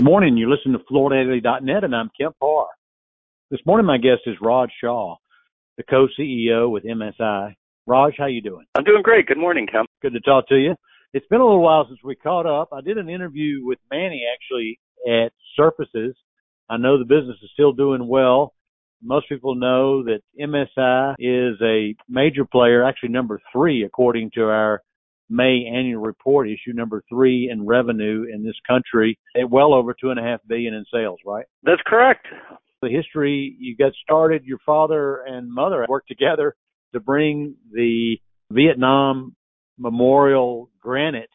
Good morning. You listen to FloorDaily.net, and I'm Kemp Harr. This morning, my guest is Raj Shah, the co-CEO with MSI. Raj, how you doing? I'm doing great. Good morning, Kemp. Good to talk to you. It's been a little while since we caught up. I did an interview with Manny actually at Surfaces. I know the business is still doing well. Most people know that MSI is a major player, actually number three according to our May annual report, issue number three in revenue in this country at well over two and a half billion in sales, right? That's correct. The history you got started, your father and mother worked together to bring the Vietnam Memorial granite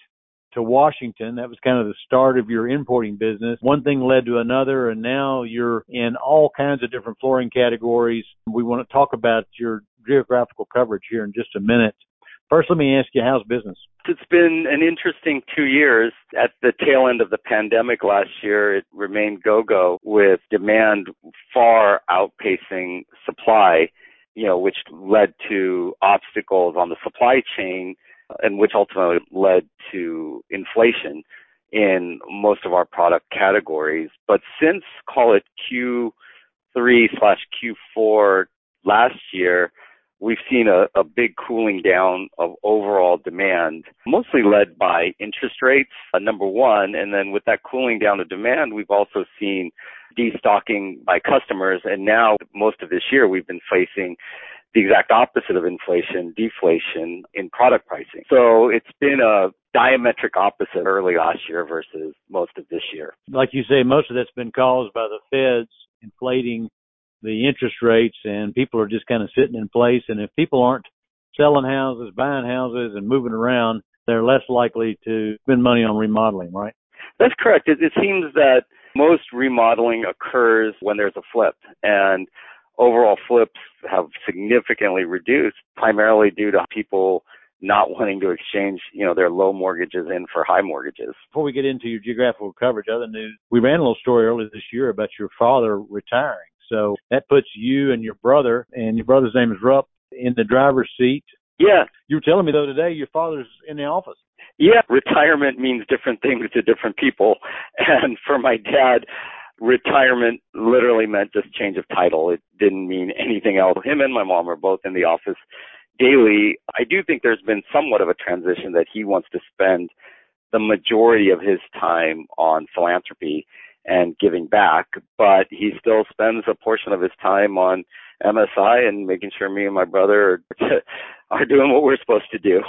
to Washington. That was kind of the start of your importing business. One thing led to another, and now you're in all kinds of different flooring categories. We want to talk about your geographical coverage here in just a minute. First, let me ask you, how's business? It's been an interesting two years. At the tail end of the pandemic last year, it remained go-go with demand far outpacing supply, you know, which led to obstacles on the supply chain and which ultimately led to inflation in most of our product categories. But since call it Q3 slash Q4 last year, we've seen a, a big cooling down of overall demand, mostly led by interest rates, uh, number one. And then with that cooling down of demand, we've also seen destocking by customers. And now most of this year, we've been facing the exact opposite of inflation, deflation in product pricing. So it's been a diametric opposite early last year versus most of this year. Like you say, most of that's been caused by the feds inflating the interest rates and people are just kind of sitting in place. And if people aren't selling houses, buying houses and moving around, they're less likely to spend money on remodeling, right? That's correct. It, it seems that most remodeling occurs when there's a flip and overall flips have significantly reduced primarily due to people not wanting to exchange, you know, their low mortgages in for high mortgages. Before we get into your geographical coverage, other news, we ran a little story earlier this year about your father retiring. So that puts you and your brother, and your brother's name is Rupp, in the driver's seat. Yeah. You were telling me though today your father's in the office. Yeah, retirement means different things to different people. And for my dad, retirement literally meant just change of title. It didn't mean anything else. Him and my mom are both in the office daily. I do think there's been somewhat of a transition that he wants to spend the majority of his time on philanthropy and giving back, but he still spends a portion of his time on MSI and making sure me and my brother are, are doing what we're supposed to do.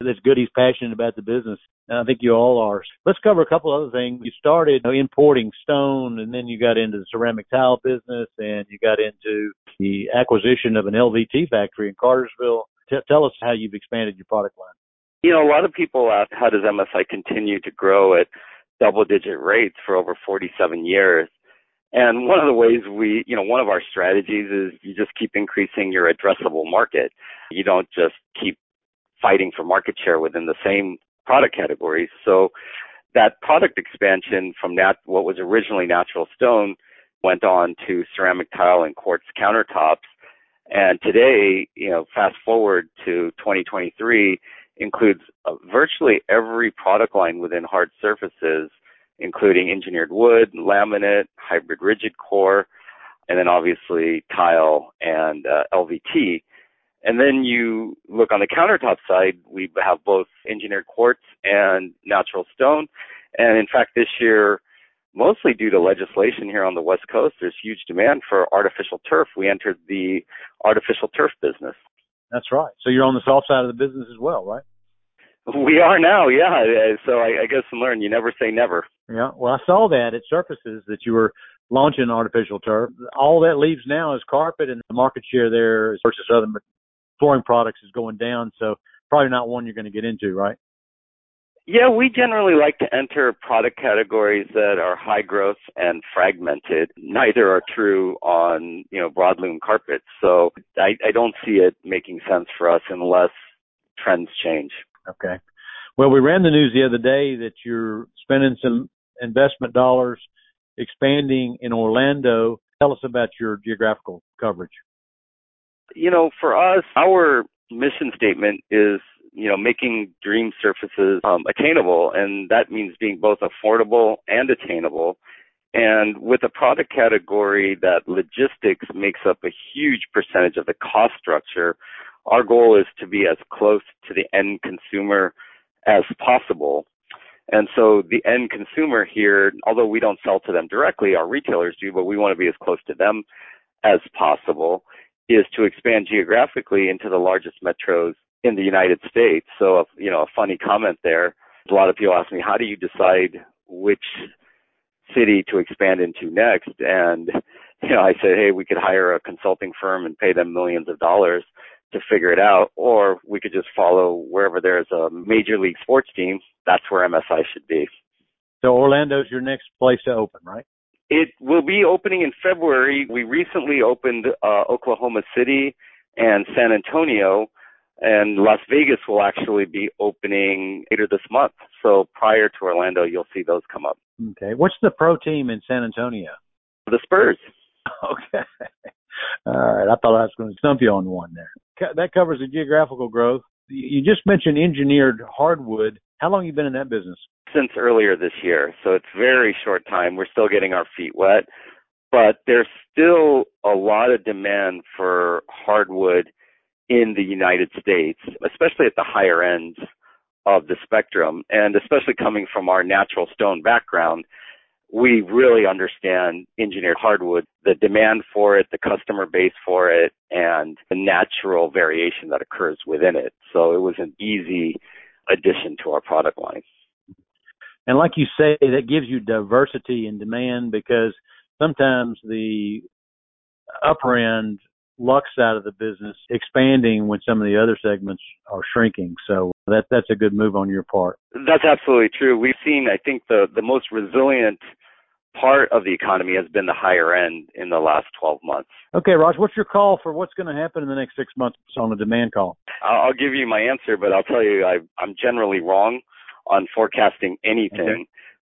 That's good. He's passionate about the business. And I think you all are. Let's cover a couple other things. You started importing stone and then you got into the ceramic tile business and you got into the acquisition of an LVT factory in Cartersville. T- tell us how you've expanded your product line. You know, a lot of people ask how does MSI continue to grow at double digit rates for over 47 years. And one of the ways we, you know, one of our strategies is you just keep increasing your addressable market. You don't just keep fighting for market share within the same product categories. So that product expansion from that, what was originally natural stone went on to ceramic tile and quartz countertops. And today, you know, fast forward to 2023 includes uh, virtually every product line within hard surfaces, including engineered wood, laminate, hybrid rigid core, and then obviously tile and uh, LVT. And then you look on the countertop side, we have both engineered quartz and natural stone. And in fact, this year, mostly due to legislation here on the West Coast, there's huge demand for artificial turf. We entered the artificial turf business. That's right. So you're on the soft side of the business as well, right? We are now, yeah. So I, I guess and learn, you never say never. Yeah. Well, I saw that at Surfaces that you were launching artificial turf. All that leaves now is carpet, and the market share there versus other flooring products is going down. So probably not one you're going to get into, right? Yeah, we generally like to enter product categories that are high growth and fragmented. Neither are true on, you know, broadloom carpets. So I, I don't see it making sense for us unless trends change. Okay. Well, we ran the news the other day that you're spending some investment dollars expanding in Orlando. Tell us about your geographical coverage. You know, for us, our mission statement is you know, making dream surfaces um, attainable, and that means being both affordable and attainable. And with a product category that logistics makes up a huge percentage of the cost structure, our goal is to be as close to the end consumer as possible. And so the end consumer here, although we don't sell to them directly, our retailers do, but we want to be as close to them as possible, is to expand geographically into the largest metros in the United States. So, you know, a funny comment there. A lot of people ask me, how do you decide which city to expand into next? And, you know, I said, hey, we could hire a consulting firm and pay them millions of dollars to figure it out, or we could just follow wherever there's a major league sports team. That's where MSI should be. So Orlando's your next place to open, right? It will be opening in February. We recently opened uh, Oklahoma City and San Antonio, and Las Vegas will actually be opening later this month. So prior to Orlando, you'll see those come up. Okay. What's the pro team in San Antonio? The Spurs. Okay. All right. I thought I was going to stump you on one there. That covers the geographical growth. You just mentioned engineered hardwood. How long have you been in that business? Since earlier this year. So it's very short time. We're still getting our feet wet, but there's still a lot of demand for hardwood in the United States, especially at the higher ends of the spectrum, and especially coming from our natural stone background, we really understand engineered hardwood, the demand for it, the customer base for it, and the natural variation that occurs within it. So it was an easy addition to our product line. And like you say, that gives you diversity in demand because sometimes the upper end Lux side of the business, expanding when some of the other segments are shrinking. So that that's a good move on your part. That's absolutely true. We've seen, I think, the the most resilient part of the economy has been the higher end in the last 12 months. Okay, Raj, what's your call for what's going to happen in the next six months on the demand call? I'll give you my answer, but I'll tell you I, I'm generally wrong on forecasting anything. Okay.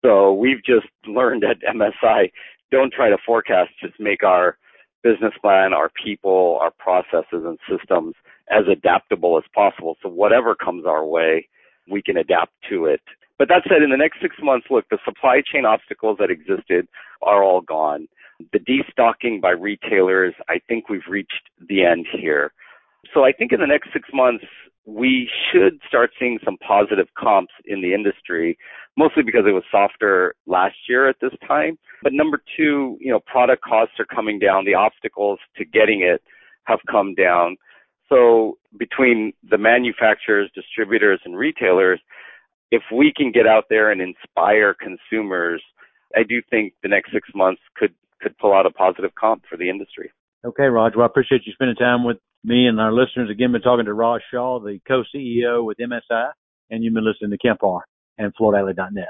So we've just learned at MSI, don't try to forecast, just make our business plan, our people, our processes and systems as adaptable as possible. So whatever comes our way, we can adapt to it. But that said, in the next six months, look, the supply chain obstacles that existed are all gone. The destocking by retailers, I think we've reached the end here. So I think in the next six months, we should start seeing some positive comps in the industry, mostly because it was softer last year at this time. But number two, you know, product costs are coming down. The obstacles to getting it have come down. So between the manufacturers, distributors, and retailers, if we can get out there and inspire consumers, I do think the next six months could could pull out a positive comp for the industry. Okay, Raj. Well, I appreciate you spending time with me and our listeners. Again, been talking to Raj Shah, the co-CEO with MSI, and you've been listening to Kemp Harr and FloorDaily.net.